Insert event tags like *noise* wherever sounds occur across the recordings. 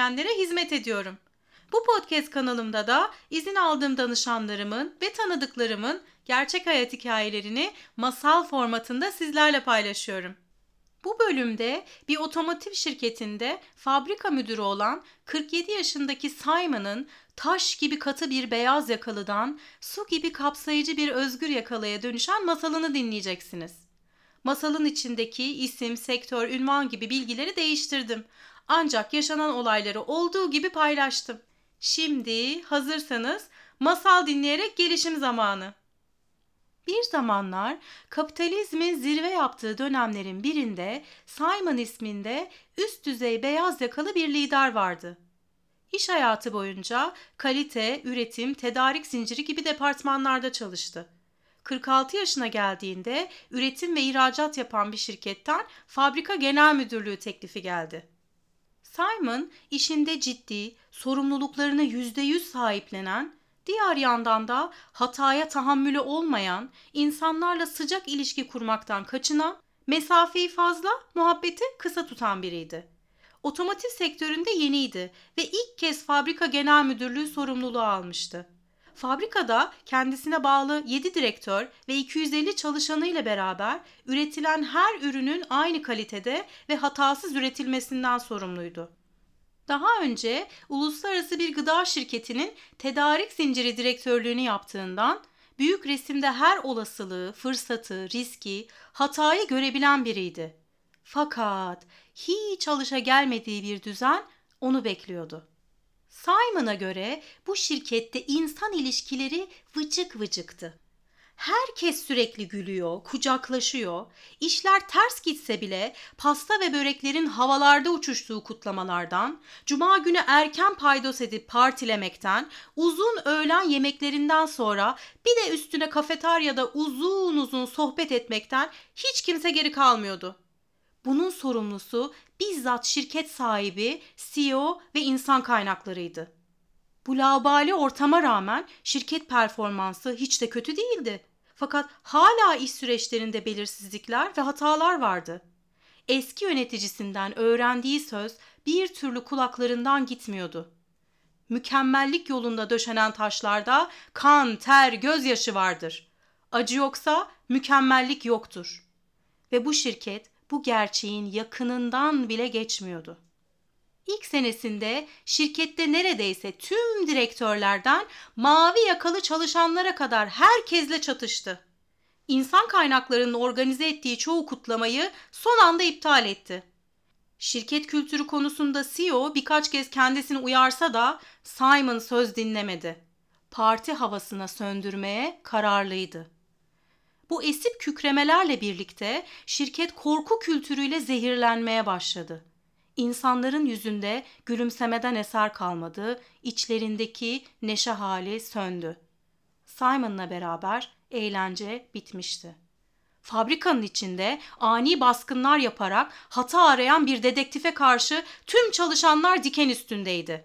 isteyenlere hizmet ediyorum. Bu podcast kanalımda da izin aldığım danışanlarımın ve tanıdıklarımın gerçek hayat hikayelerini masal formatında sizlerle paylaşıyorum. Bu bölümde bir otomotiv şirketinde fabrika müdürü olan 47 yaşındaki Simon'ın taş gibi katı bir beyaz yakalıdan su gibi kapsayıcı bir özgür yakalıya dönüşen masalını dinleyeceksiniz. Masalın içindeki isim, sektör, ünvan gibi bilgileri değiştirdim. Ancak yaşanan olayları olduğu gibi paylaştım. Şimdi hazırsanız masal dinleyerek gelişim zamanı. Bir zamanlar kapitalizmin zirve yaptığı dönemlerin birinde Simon isminde üst düzey beyaz yakalı bir lider vardı. İş hayatı boyunca kalite, üretim, tedarik zinciri gibi departmanlarda çalıştı. 46 yaşına geldiğinde üretim ve ihracat yapan bir şirketten fabrika genel müdürlüğü teklifi geldi. Simon işinde ciddi, sorumluluklarını %100 sahiplenen, diğer yandan da hataya tahammülü olmayan, insanlarla sıcak ilişki kurmaktan kaçınan, mesafeyi fazla, muhabbeti kısa tutan biriydi. Otomotiv sektöründe yeniydi ve ilk kez fabrika genel müdürlüğü sorumluluğu almıştı. Fabrikada kendisine bağlı 7 direktör ve 250 çalışanı ile beraber üretilen her ürünün aynı kalitede ve hatasız üretilmesinden sorumluydu. Daha önce uluslararası bir gıda şirketinin tedarik zinciri direktörlüğünü yaptığından büyük resimde her olasılığı, fırsatı, riski, hatayı görebilen biriydi. Fakat hiç alışa gelmediği bir düzen onu bekliyordu. Simon'a göre bu şirkette insan ilişkileri vıcık vıcıktı. Herkes sürekli gülüyor, kucaklaşıyor. İşler ters gitse bile pasta ve böreklerin havalarda uçuştuğu kutlamalardan, cuma günü erken paydos edip partilemekten, uzun öğlen yemeklerinden sonra bir de üstüne kafeteryada uzun uzun sohbet etmekten hiç kimse geri kalmıyordu. Bunun sorumlusu bizzat şirket sahibi, CEO ve insan kaynaklarıydı. Bu laubali ortama rağmen şirket performansı hiç de kötü değildi. Fakat hala iş süreçlerinde belirsizlikler ve hatalar vardı. Eski yöneticisinden öğrendiği söz bir türlü kulaklarından gitmiyordu. Mükemmellik yolunda döşenen taşlarda kan, ter, gözyaşı vardır. Acı yoksa mükemmellik yoktur. Ve bu şirket bu gerçeğin yakınından bile geçmiyordu. İlk senesinde şirkette neredeyse tüm direktörlerden mavi yakalı çalışanlara kadar herkesle çatıştı. İnsan kaynaklarının organize ettiği çoğu kutlamayı son anda iptal etti. Şirket kültürü konusunda CEO birkaç kez kendisini uyarsa da Simon söz dinlemedi. Parti havasına söndürmeye kararlıydı. Bu esip kükremelerle birlikte şirket korku kültürüyle zehirlenmeye başladı. İnsanların yüzünde gülümsemeden eser kalmadı, içlerindeki neşe hali söndü. Simon'la beraber eğlence bitmişti. Fabrikanın içinde ani baskınlar yaparak hata arayan bir dedektife karşı tüm çalışanlar diken üstündeydi.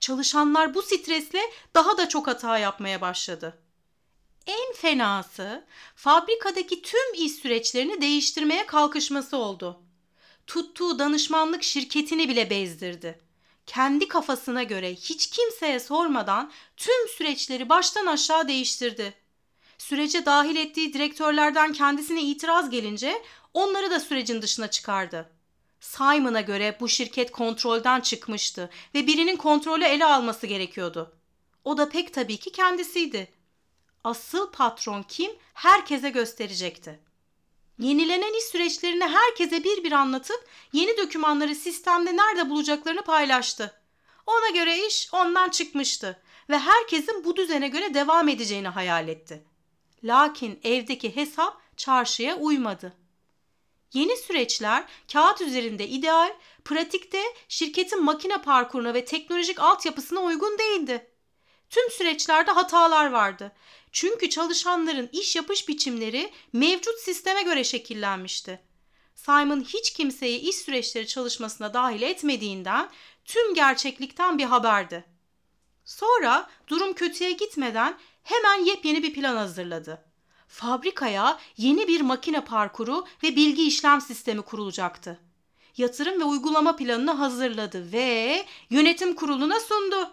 Çalışanlar bu stresle daha da çok hata yapmaya başladı. En fenası fabrikadaki tüm iş süreçlerini değiştirmeye kalkışması oldu. Tuttuğu danışmanlık şirketini bile bezdirdi. Kendi kafasına göre hiç kimseye sormadan tüm süreçleri baştan aşağı değiştirdi. Sürece dahil ettiği direktörlerden kendisine itiraz gelince onları da sürecin dışına çıkardı. Simon'a göre bu şirket kontrolden çıkmıştı ve birinin kontrolü ele alması gerekiyordu. O da pek tabii ki kendisiydi asıl patron kim herkese gösterecekti. Yenilenen iş süreçlerini herkese bir bir anlatıp yeni dokümanları sistemde nerede bulacaklarını paylaştı. Ona göre iş ondan çıkmıştı ve herkesin bu düzene göre devam edeceğini hayal etti. Lakin evdeki hesap çarşıya uymadı. Yeni süreçler kağıt üzerinde ideal, pratikte şirketin makine parkuruna ve teknolojik altyapısına uygun değildi. Tüm süreçlerde hatalar vardı çünkü çalışanların iş yapış biçimleri mevcut sisteme göre şekillenmişti. Simon hiç kimseyi iş süreçleri çalışmasına dahil etmediğinden tüm gerçeklikten bir haberdi. Sonra durum kötüye gitmeden hemen yepyeni bir plan hazırladı. Fabrikaya yeni bir makine parkuru ve bilgi işlem sistemi kurulacaktı. yatırım ve uygulama planını hazırladı ve yönetim kuruluna sundu.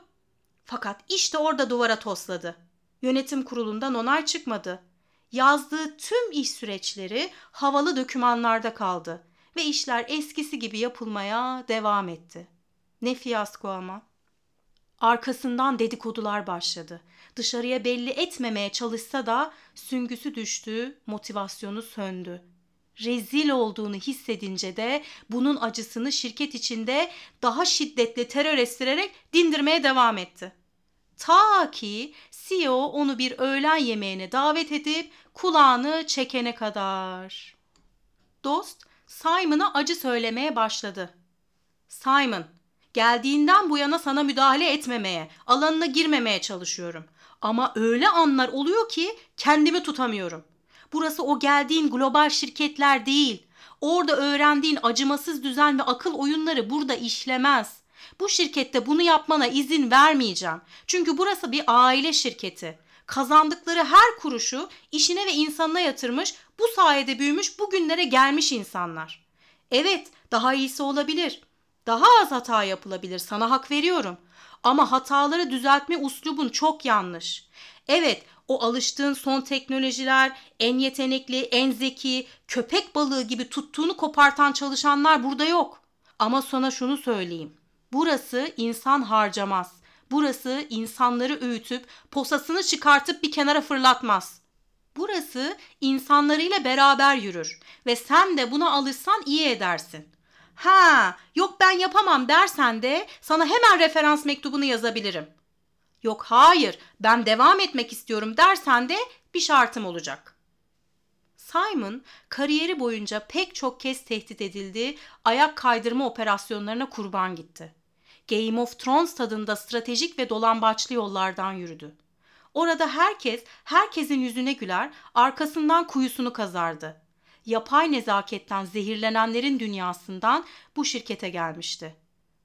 Fakat işte orada duvara tosladı. Yönetim kurulundan onay çıkmadı. Yazdığı tüm iş süreçleri havalı dokümanlarda kaldı ve işler eskisi gibi yapılmaya devam etti. Ne fiyasko ama. Arkasından dedikodular başladı. Dışarıya belli etmemeye çalışsa da süngüsü düştü, motivasyonu söndü. Rezil olduğunu hissedince de bunun acısını şirket içinde daha şiddetli terör estirerek dindirmeye devam etti. Ta ki CEO onu bir öğlen yemeğine davet edip kulağını çekene kadar. Dost Simon'a acı söylemeye başladı. Simon, geldiğinden bu yana sana müdahale etmemeye, alanına girmemeye çalışıyorum. Ama öyle anlar oluyor ki kendimi tutamıyorum. Burası o geldiğin global şirketler değil. Orada öğrendiğin acımasız düzen ve akıl oyunları burada işlemez. Bu şirkette bunu yapmana izin vermeyeceğim. Çünkü burası bir aile şirketi. Kazandıkları her kuruşu işine ve insanına yatırmış, bu sayede büyümüş, bugünlere gelmiş insanlar. Evet, daha iyisi olabilir. Daha az hata yapılabilir. Sana hak veriyorum. Ama hataları düzeltme uslubun çok yanlış. Evet, o alıştığın son teknolojiler, en yetenekli, en zeki, köpek balığı gibi tuttuğunu kopartan çalışanlar burada yok. Ama sana şunu söyleyeyim. Burası insan harcamaz. Burası insanları öğütüp posasını çıkartıp bir kenara fırlatmaz. Burası insanlarıyla beraber yürür ve sen de buna alışsan iyi edersin. Ha, yok ben yapamam dersen de sana hemen referans mektubunu yazabilirim. Yok hayır, ben devam etmek istiyorum dersen de bir şartım olacak. Simon kariyeri boyunca pek çok kez tehdit edildi, ayak kaydırma operasyonlarına kurban gitti. Game of Thrones tadında stratejik ve dolambaçlı yollardan yürüdü. Orada herkes herkesin yüzüne güler, arkasından kuyusunu kazardı. Yapay nezaketten zehirlenenlerin dünyasından bu şirkete gelmişti.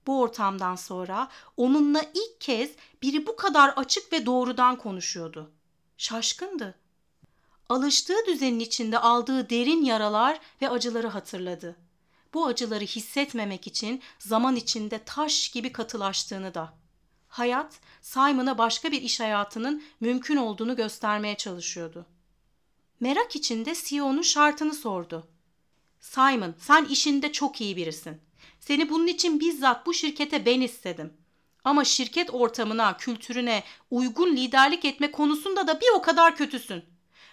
Bu ortamdan sonra onunla ilk kez biri bu kadar açık ve doğrudan konuşuyordu. Şaşkındı. Alıştığı düzenin içinde aldığı derin yaralar ve acıları hatırladı bu acıları hissetmemek için zaman içinde taş gibi katılaştığını da. Hayat Simon'a başka bir iş hayatının mümkün olduğunu göstermeye çalışıyordu. Merak içinde CEO'nun şartını sordu. Simon, sen işinde çok iyi birisin. Seni bunun için bizzat bu şirkete ben istedim. Ama şirket ortamına, kültürüne uygun liderlik etme konusunda da bir o kadar kötüsün.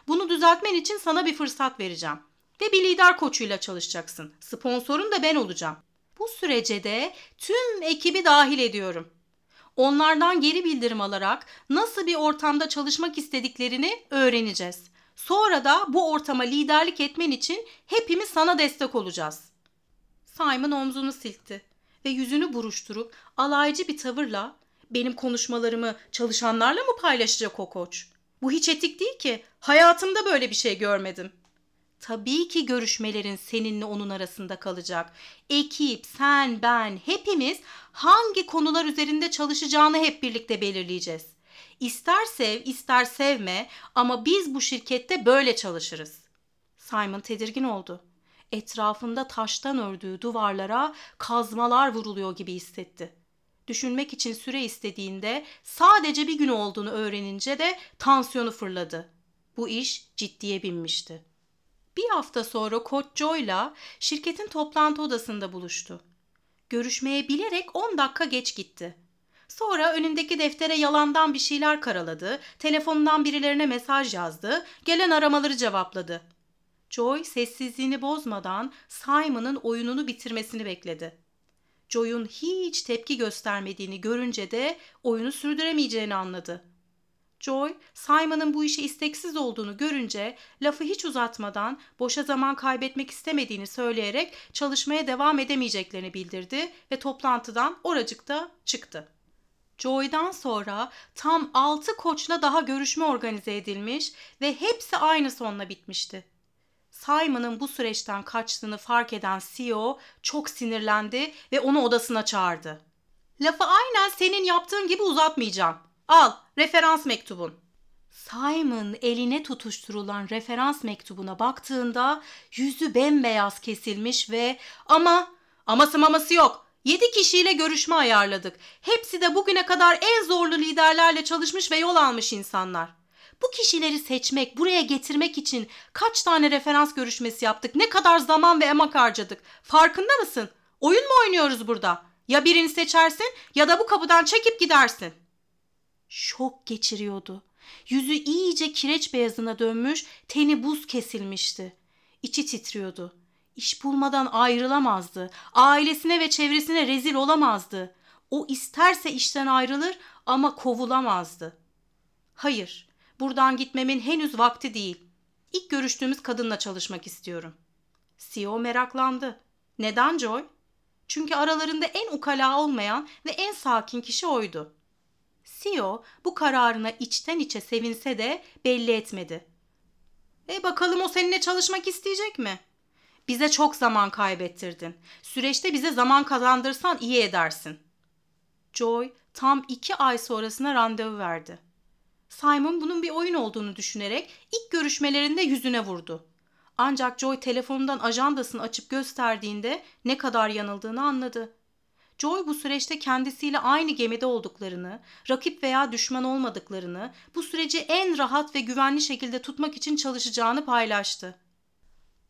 Bunu düzeltmen için sana bir fırsat vereceğim ve bir lider koçuyla çalışacaksın. Sponsorun da ben olacağım. Bu sürece de tüm ekibi dahil ediyorum. Onlardan geri bildirim alarak nasıl bir ortamda çalışmak istediklerini öğreneceğiz. Sonra da bu ortama liderlik etmen için hepimiz sana destek olacağız. Simon omzunu silkti ve yüzünü buruşturup alaycı bir tavırla benim konuşmalarımı çalışanlarla mı paylaşacak o koç? Bu hiç etik değil ki. Hayatımda böyle bir şey görmedim.'' Tabii ki görüşmelerin seninle onun arasında kalacak. Ekip, sen, ben, hepimiz hangi konular üzerinde çalışacağını hep birlikte belirleyeceğiz. İster sev, ister sevme ama biz bu şirkette böyle çalışırız. Simon tedirgin oldu. Etrafında taştan ördüğü duvarlara kazmalar vuruluyor gibi hissetti. Düşünmek için süre istediğinde sadece bir gün olduğunu öğrenince de tansiyonu fırladı. Bu iş ciddiye binmişti. Bir hafta sonra Koç Joy'la şirketin toplantı odasında buluştu. Görüşmeye bilerek 10 dakika geç gitti. Sonra önündeki deftere yalandan bir şeyler karaladı, telefonundan birilerine mesaj yazdı, gelen aramaları cevapladı. Joy sessizliğini bozmadan Simon'ın oyununu bitirmesini bekledi. Joy'un hiç tepki göstermediğini görünce de oyunu sürdüremeyeceğini anladı. Joy, Simon'ın bu işe isteksiz olduğunu görünce lafı hiç uzatmadan boşa zaman kaybetmek istemediğini söyleyerek çalışmaya devam edemeyeceklerini bildirdi ve toplantıdan oracıkta çıktı. Joy'dan sonra tam 6 koçla daha görüşme organize edilmiş ve hepsi aynı sonla bitmişti. Simon'ın bu süreçten kaçtığını fark eden CEO çok sinirlendi ve onu odasına çağırdı. Lafı aynen senin yaptığın gibi uzatmayacağım. Al, referans mektubun. Simon eline tutuşturulan referans mektubuna baktığında yüzü bembeyaz kesilmiş ve ama Aması maması yok. 7 kişiyle görüşme ayarladık. Hepsi de bugüne kadar en zorlu liderlerle çalışmış ve yol almış insanlar. Bu kişileri seçmek, buraya getirmek için kaç tane referans görüşmesi yaptık, ne kadar zaman ve emek harcadık. Farkında mısın? Oyun mu oynuyoruz burada? Ya birini seçersin ya da bu kapıdan çekip gidersin. Şok geçiriyordu. Yüzü iyice kireç beyazına dönmüş, teni buz kesilmişti. İçi titriyordu. İş bulmadan ayrılamazdı. Ailesine ve çevresine rezil olamazdı. O isterse işten ayrılır ama kovulamazdı. Hayır, buradan gitmemin henüz vakti değil. İlk görüştüğümüz kadınla çalışmak istiyorum. CEO meraklandı. Neden Joy? Çünkü aralarında en ukala olmayan ve en sakin kişi oydu. CEO bu kararına içten içe sevinse de belli etmedi. E bakalım o seninle çalışmak isteyecek mi? Bize çok zaman kaybettirdin. Süreçte bize zaman kazandırsan iyi edersin. Joy tam iki ay sonrasına randevu verdi. Simon bunun bir oyun olduğunu düşünerek ilk görüşmelerinde yüzüne vurdu. Ancak Joy telefonundan ajandasını açıp gösterdiğinde ne kadar yanıldığını anladı. Joy bu süreçte kendisiyle aynı gemide olduklarını, rakip veya düşman olmadıklarını, bu süreci en rahat ve güvenli şekilde tutmak için çalışacağını paylaştı.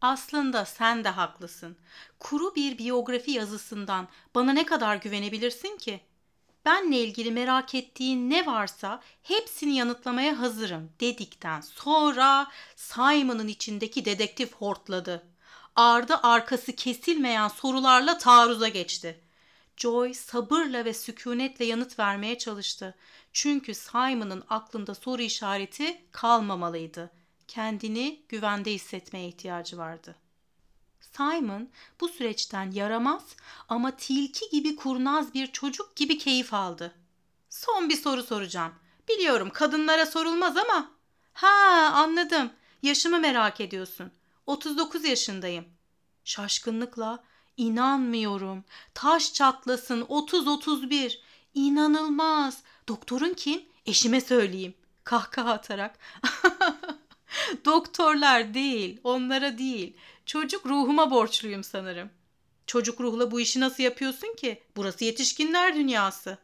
Aslında sen de haklısın. Kuru bir biyografi yazısından bana ne kadar güvenebilirsin ki? Benle ilgili merak ettiğin ne varsa hepsini yanıtlamaya hazırım dedikten sonra Simon'ın içindeki dedektif hortladı. Ardı arkası kesilmeyen sorularla taarruza geçti. Joy sabırla ve sükunetle yanıt vermeye çalıştı. Çünkü Simon'ın aklında soru işareti kalmamalıydı. Kendini güvende hissetmeye ihtiyacı vardı. Simon bu süreçten yaramaz ama tilki gibi kurnaz bir çocuk gibi keyif aldı. Son bir soru soracağım. Biliyorum kadınlara sorulmaz ama. Ha anladım. Yaşımı merak ediyorsun. 39 yaşındayım. Şaşkınlıkla inanmıyorum. Taş çatlasın 30-31. İnanılmaz. Doktorun kim? Eşime söyleyeyim. Kahkaha atarak. *laughs* Doktorlar değil, onlara değil. Çocuk ruhuma borçluyum sanırım. Çocuk ruhla bu işi nasıl yapıyorsun ki? Burası yetişkinler dünyası.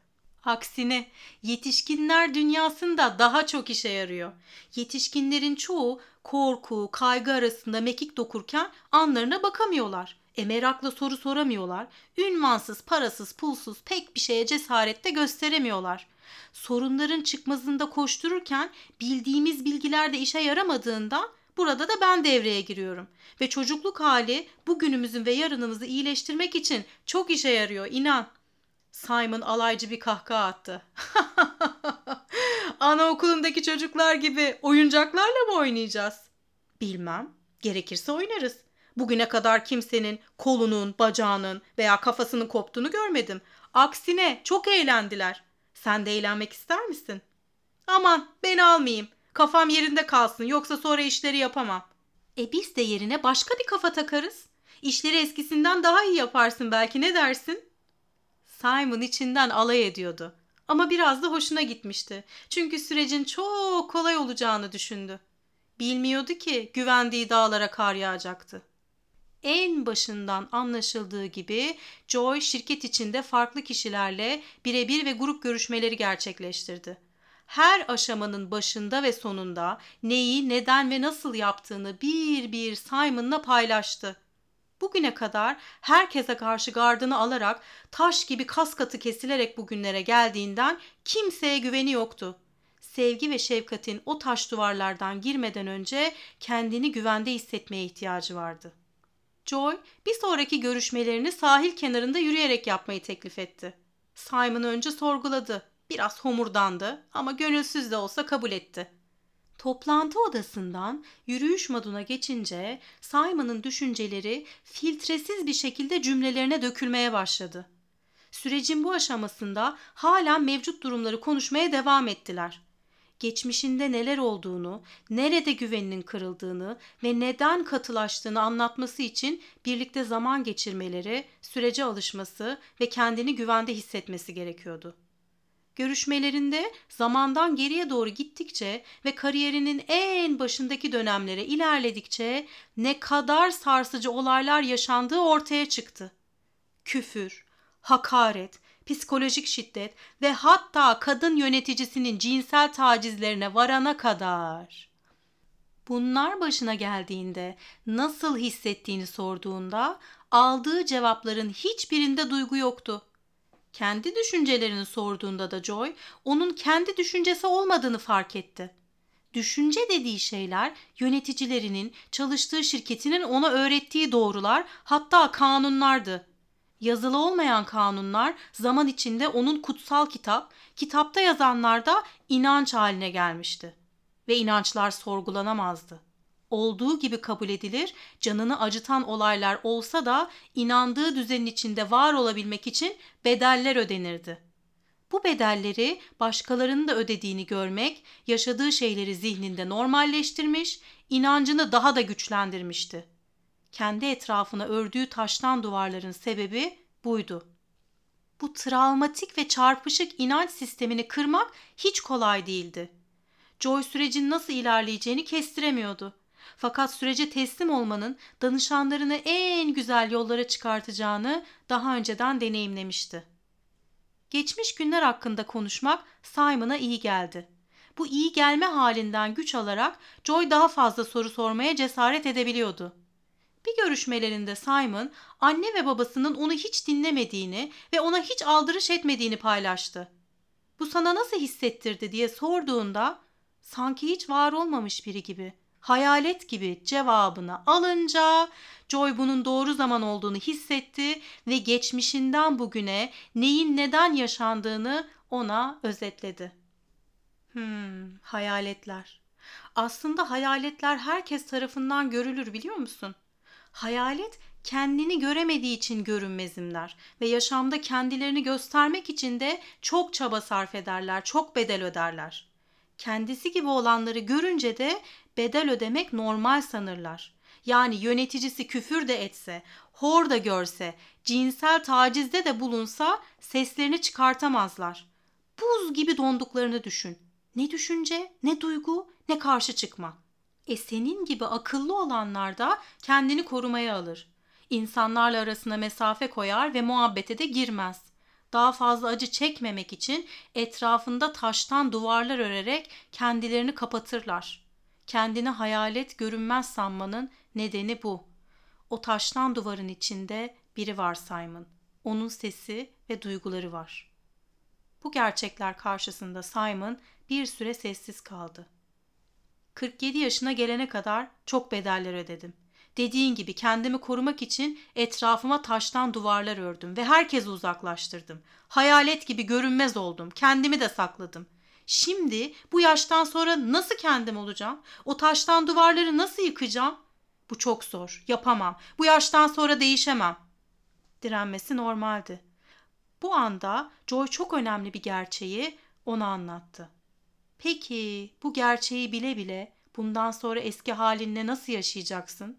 Aksine yetişkinler dünyasında daha çok işe yarıyor. Yetişkinlerin çoğu korku, kaygı arasında mekik dokurken anlarına bakamıyorlar. E merakla soru soramıyorlar. Ünvansız, parasız, pulsuz pek bir şeye cesaret de gösteremiyorlar. Sorunların çıkmazında koştururken bildiğimiz bilgiler de işe yaramadığında burada da ben devreye giriyorum. Ve çocukluk hali bugünümüzün ve yarınımızı iyileştirmek için çok işe yarıyor inan. Simon alaycı bir kahkaha attı. *laughs* Anaokulundaki çocuklar gibi oyuncaklarla mı oynayacağız? Bilmem. Gerekirse oynarız. Bugüne kadar kimsenin kolunun, bacağının veya kafasının koptuğunu görmedim. Aksine çok eğlendiler. Sen de eğlenmek ister misin? Aman beni almayayım. Kafam yerinde kalsın yoksa sonra işleri yapamam. E biz de yerine başka bir kafa takarız. İşleri eskisinden daha iyi yaparsın belki ne dersin? Simon içinden alay ediyordu. Ama biraz da hoşuna gitmişti. Çünkü sürecin çok kolay olacağını düşündü. Bilmiyordu ki güvendiği dağlara kar yağacaktı. En başından anlaşıldığı gibi Joy şirket içinde farklı kişilerle birebir ve grup görüşmeleri gerçekleştirdi. Her aşamanın başında ve sonunda neyi, neden ve nasıl yaptığını bir bir Simon'la paylaştı. Bugüne kadar herkese karşı gardını alarak taş gibi kas katı kesilerek bugünlere geldiğinden kimseye güveni yoktu. Sevgi ve şefkatin o taş duvarlardan girmeden önce kendini güvende hissetmeye ihtiyacı vardı. Joy bir sonraki görüşmelerini sahil kenarında yürüyerek yapmayı teklif etti. Simon önce sorguladı. Biraz homurdandı ama gönülsüz de olsa kabul etti. Toplantı odasından yürüyüş moduna geçince Simon'ın düşünceleri filtresiz bir şekilde cümlelerine dökülmeye başladı. Sürecin bu aşamasında hala mevcut durumları konuşmaya devam ettiler geçmişinde neler olduğunu, nerede güveninin kırıldığını ve neden katılaştığını anlatması için birlikte zaman geçirmeleri, sürece alışması ve kendini güvende hissetmesi gerekiyordu. Görüşmelerinde zamandan geriye doğru gittikçe ve kariyerinin en başındaki dönemlere ilerledikçe ne kadar sarsıcı olaylar yaşandığı ortaya çıktı. küfür, hakaret, psikolojik şiddet ve hatta kadın yöneticisinin cinsel tacizlerine varana kadar. Bunlar başına geldiğinde nasıl hissettiğini sorduğunda aldığı cevapların hiçbirinde duygu yoktu. Kendi düşüncelerini sorduğunda da Joy onun kendi düşüncesi olmadığını fark etti. Düşünce dediği şeyler yöneticilerinin, çalıştığı şirketinin ona öğrettiği doğrular, hatta kanunlardı. Yazılı olmayan kanunlar zaman içinde onun kutsal kitap, kitapta yazanlar da inanç haline gelmişti ve inançlar sorgulanamazdı. Olduğu gibi kabul edilir, canını acıtan olaylar olsa da inandığı düzenin içinde var olabilmek için bedeller ödenirdi. Bu bedelleri başkalarının da ödediğini görmek, yaşadığı şeyleri zihninde normalleştirmiş, inancını daha da güçlendirmişti. Kendi etrafına ördüğü taştan duvarların sebebi buydu. Bu travmatik ve çarpışık inanç sistemini kırmak hiç kolay değildi. Joy sürecin nasıl ilerleyeceğini kestiremiyordu. Fakat sürece teslim olmanın danışanlarını en güzel yollara çıkartacağını daha önceden deneyimlemişti. Geçmiş günler hakkında konuşmak Simon'a iyi geldi. Bu iyi gelme halinden güç alarak Joy daha fazla soru sormaya cesaret edebiliyordu. Bir görüşmelerinde Simon anne ve babasının onu hiç dinlemediğini ve ona hiç aldırış etmediğini paylaştı. Bu sana nasıl hissettirdi diye sorduğunda sanki hiç var olmamış biri gibi, hayalet gibi cevabını alınca Joy bunun doğru zaman olduğunu hissetti ve geçmişinden bugüne neyin neden yaşandığını ona özetledi. Hmm, hayaletler. Aslında hayaletler herkes tarafından görülür biliyor musun? Hayalet kendini göremediği için görünmezimler ve yaşamda kendilerini göstermek için de çok çaba sarf ederler, çok bedel öderler. Kendisi gibi olanları görünce de bedel ödemek normal sanırlar. Yani yöneticisi küfür de etse, hor da görse, cinsel tacizde de bulunsa seslerini çıkartamazlar. Buz gibi donduklarını düşün. Ne düşünce, ne duygu, ne karşı çıkma. E senin gibi akıllı olanlar da kendini korumaya alır. İnsanlarla arasına mesafe koyar ve muhabbete de girmez. Daha fazla acı çekmemek için etrafında taştan duvarlar örerek kendilerini kapatırlar. Kendini hayalet görünmez sanmanın nedeni bu. O taştan duvarın içinde biri var Simon. Onun sesi ve duyguları var. Bu gerçekler karşısında Simon bir süre sessiz kaldı. 47 yaşına gelene kadar çok bedeller ödedim. Dediğin gibi kendimi korumak için etrafıma taştan duvarlar ördüm ve herkesi uzaklaştırdım. Hayalet gibi görünmez oldum. Kendimi de sakladım. Şimdi bu yaştan sonra nasıl kendim olacağım? O taştan duvarları nasıl yıkacağım? Bu çok zor. Yapamam. Bu yaştan sonra değişemem. Direnmesi normaldi. Bu anda Joy çok önemli bir gerçeği ona anlattı. Peki bu gerçeği bile bile bundan sonra eski halinle nasıl yaşayacaksın?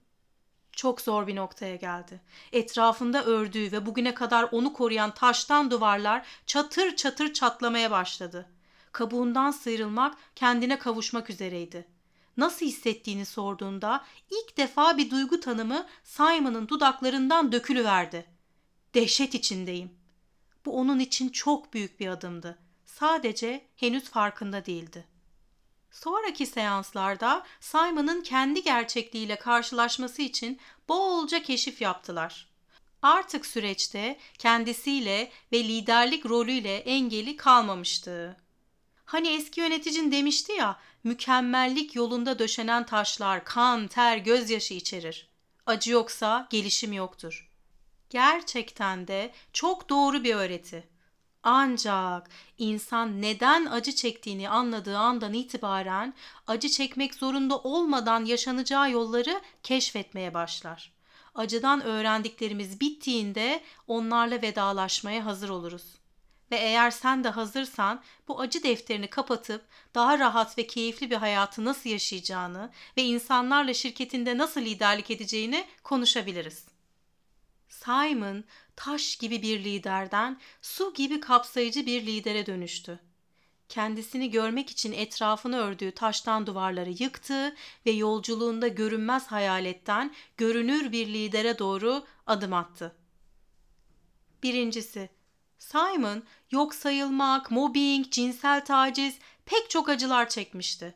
Çok zor bir noktaya geldi. Etrafında ördüğü ve bugüne kadar onu koruyan taştan duvarlar çatır çatır çatlamaya başladı. Kabuğundan sıyrılmak, kendine kavuşmak üzereydi. Nasıl hissettiğini sorduğunda ilk defa bir duygu tanımı Simon'ın dudaklarından dökülüverdi. Dehşet içindeyim. Bu onun için çok büyük bir adımdı. Sadece henüz farkında değildi. Sonraki seanslarda Simon'ın kendi gerçekliğiyle karşılaşması için bolca keşif yaptılar. Artık süreçte kendisiyle ve liderlik rolüyle engeli kalmamıştı. Hani eski yöneticin demişti ya, mükemmellik yolunda döşenen taşlar kan, ter, gözyaşı içerir. Acı yoksa gelişim yoktur. Gerçekten de çok doğru bir öğreti. Ancak insan neden acı çektiğini anladığı andan itibaren acı çekmek zorunda olmadan yaşanacağı yolları keşfetmeye başlar. Acıdan öğrendiklerimiz bittiğinde onlarla vedalaşmaya hazır oluruz. Ve eğer sen de hazırsan bu acı defterini kapatıp daha rahat ve keyifli bir hayatı nasıl yaşayacağını ve insanlarla şirketinde nasıl liderlik edeceğini konuşabiliriz. Simon taş gibi bir liderden su gibi kapsayıcı bir lidere dönüştü. Kendisini görmek için etrafını ördüğü taştan duvarları yıktı ve yolculuğunda görünmez hayaletten görünür bir lidere doğru adım attı. Birincisi, Simon yok sayılmak, mobbing, cinsel taciz pek çok acılar çekmişti.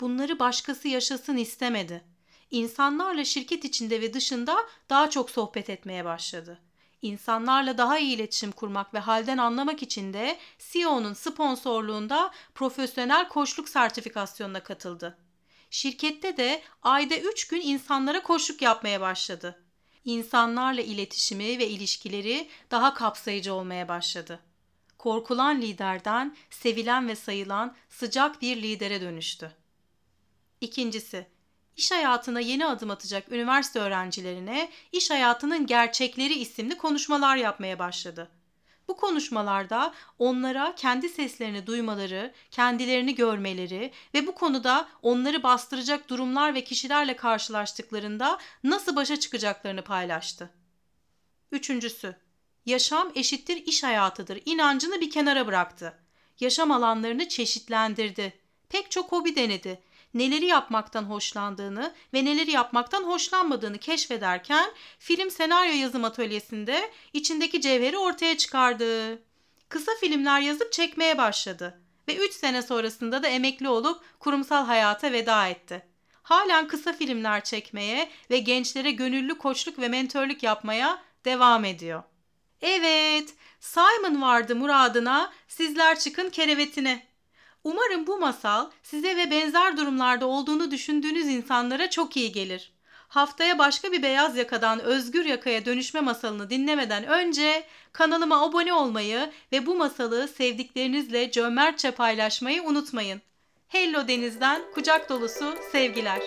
Bunları başkası yaşasın istemedi. İnsanlarla şirket içinde ve dışında daha çok sohbet etmeye başladı. İnsanlarla daha iyi iletişim kurmak ve halden anlamak için de CEO'nun sponsorluğunda profesyonel koçluk sertifikasyonuna katıldı. Şirkette de ayda 3 gün insanlara koçluk yapmaya başladı. İnsanlarla iletişimi ve ilişkileri daha kapsayıcı olmaya başladı. Korkulan liderden sevilen ve sayılan sıcak bir lidere dönüştü. İkincisi, iş hayatına yeni adım atacak üniversite öğrencilerine iş hayatının gerçekleri isimli konuşmalar yapmaya başladı. Bu konuşmalarda onlara kendi seslerini duymaları, kendilerini görmeleri ve bu konuda onları bastıracak durumlar ve kişilerle karşılaştıklarında nasıl başa çıkacaklarını paylaştı. Üçüncüsü, yaşam eşittir iş hayatıdır inancını bir kenara bıraktı. Yaşam alanlarını çeşitlendirdi. Pek çok hobi denedi neleri yapmaktan hoşlandığını ve neleri yapmaktan hoşlanmadığını keşfederken film senaryo yazım atölyesinde içindeki cevheri ortaya çıkardı. Kısa filmler yazıp çekmeye başladı ve 3 sene sonrasında da emekli olup kurumsal hayata veda etti. Halen kısa filmler çekmeye ve gençlere gönüllü koçluk ve mentörlük yapmaya devam ediyor. Evet, Simon vardı muradına, sizler çıkın kerevetine. Umarım bu masal size ve benzer durumlarda olduğunu düşündüğünüz insanlara çok iyi gelir. Haftaya başka bir beyaz yakadan özgür yakaya dönüşme masalını dinlemeden önce kanalıma abone olmayı ve bu masalı sevdiklerinizle cömertçe paylaşmayı unutmayın. Hello Deniz'den kucak dolusu sevgiler.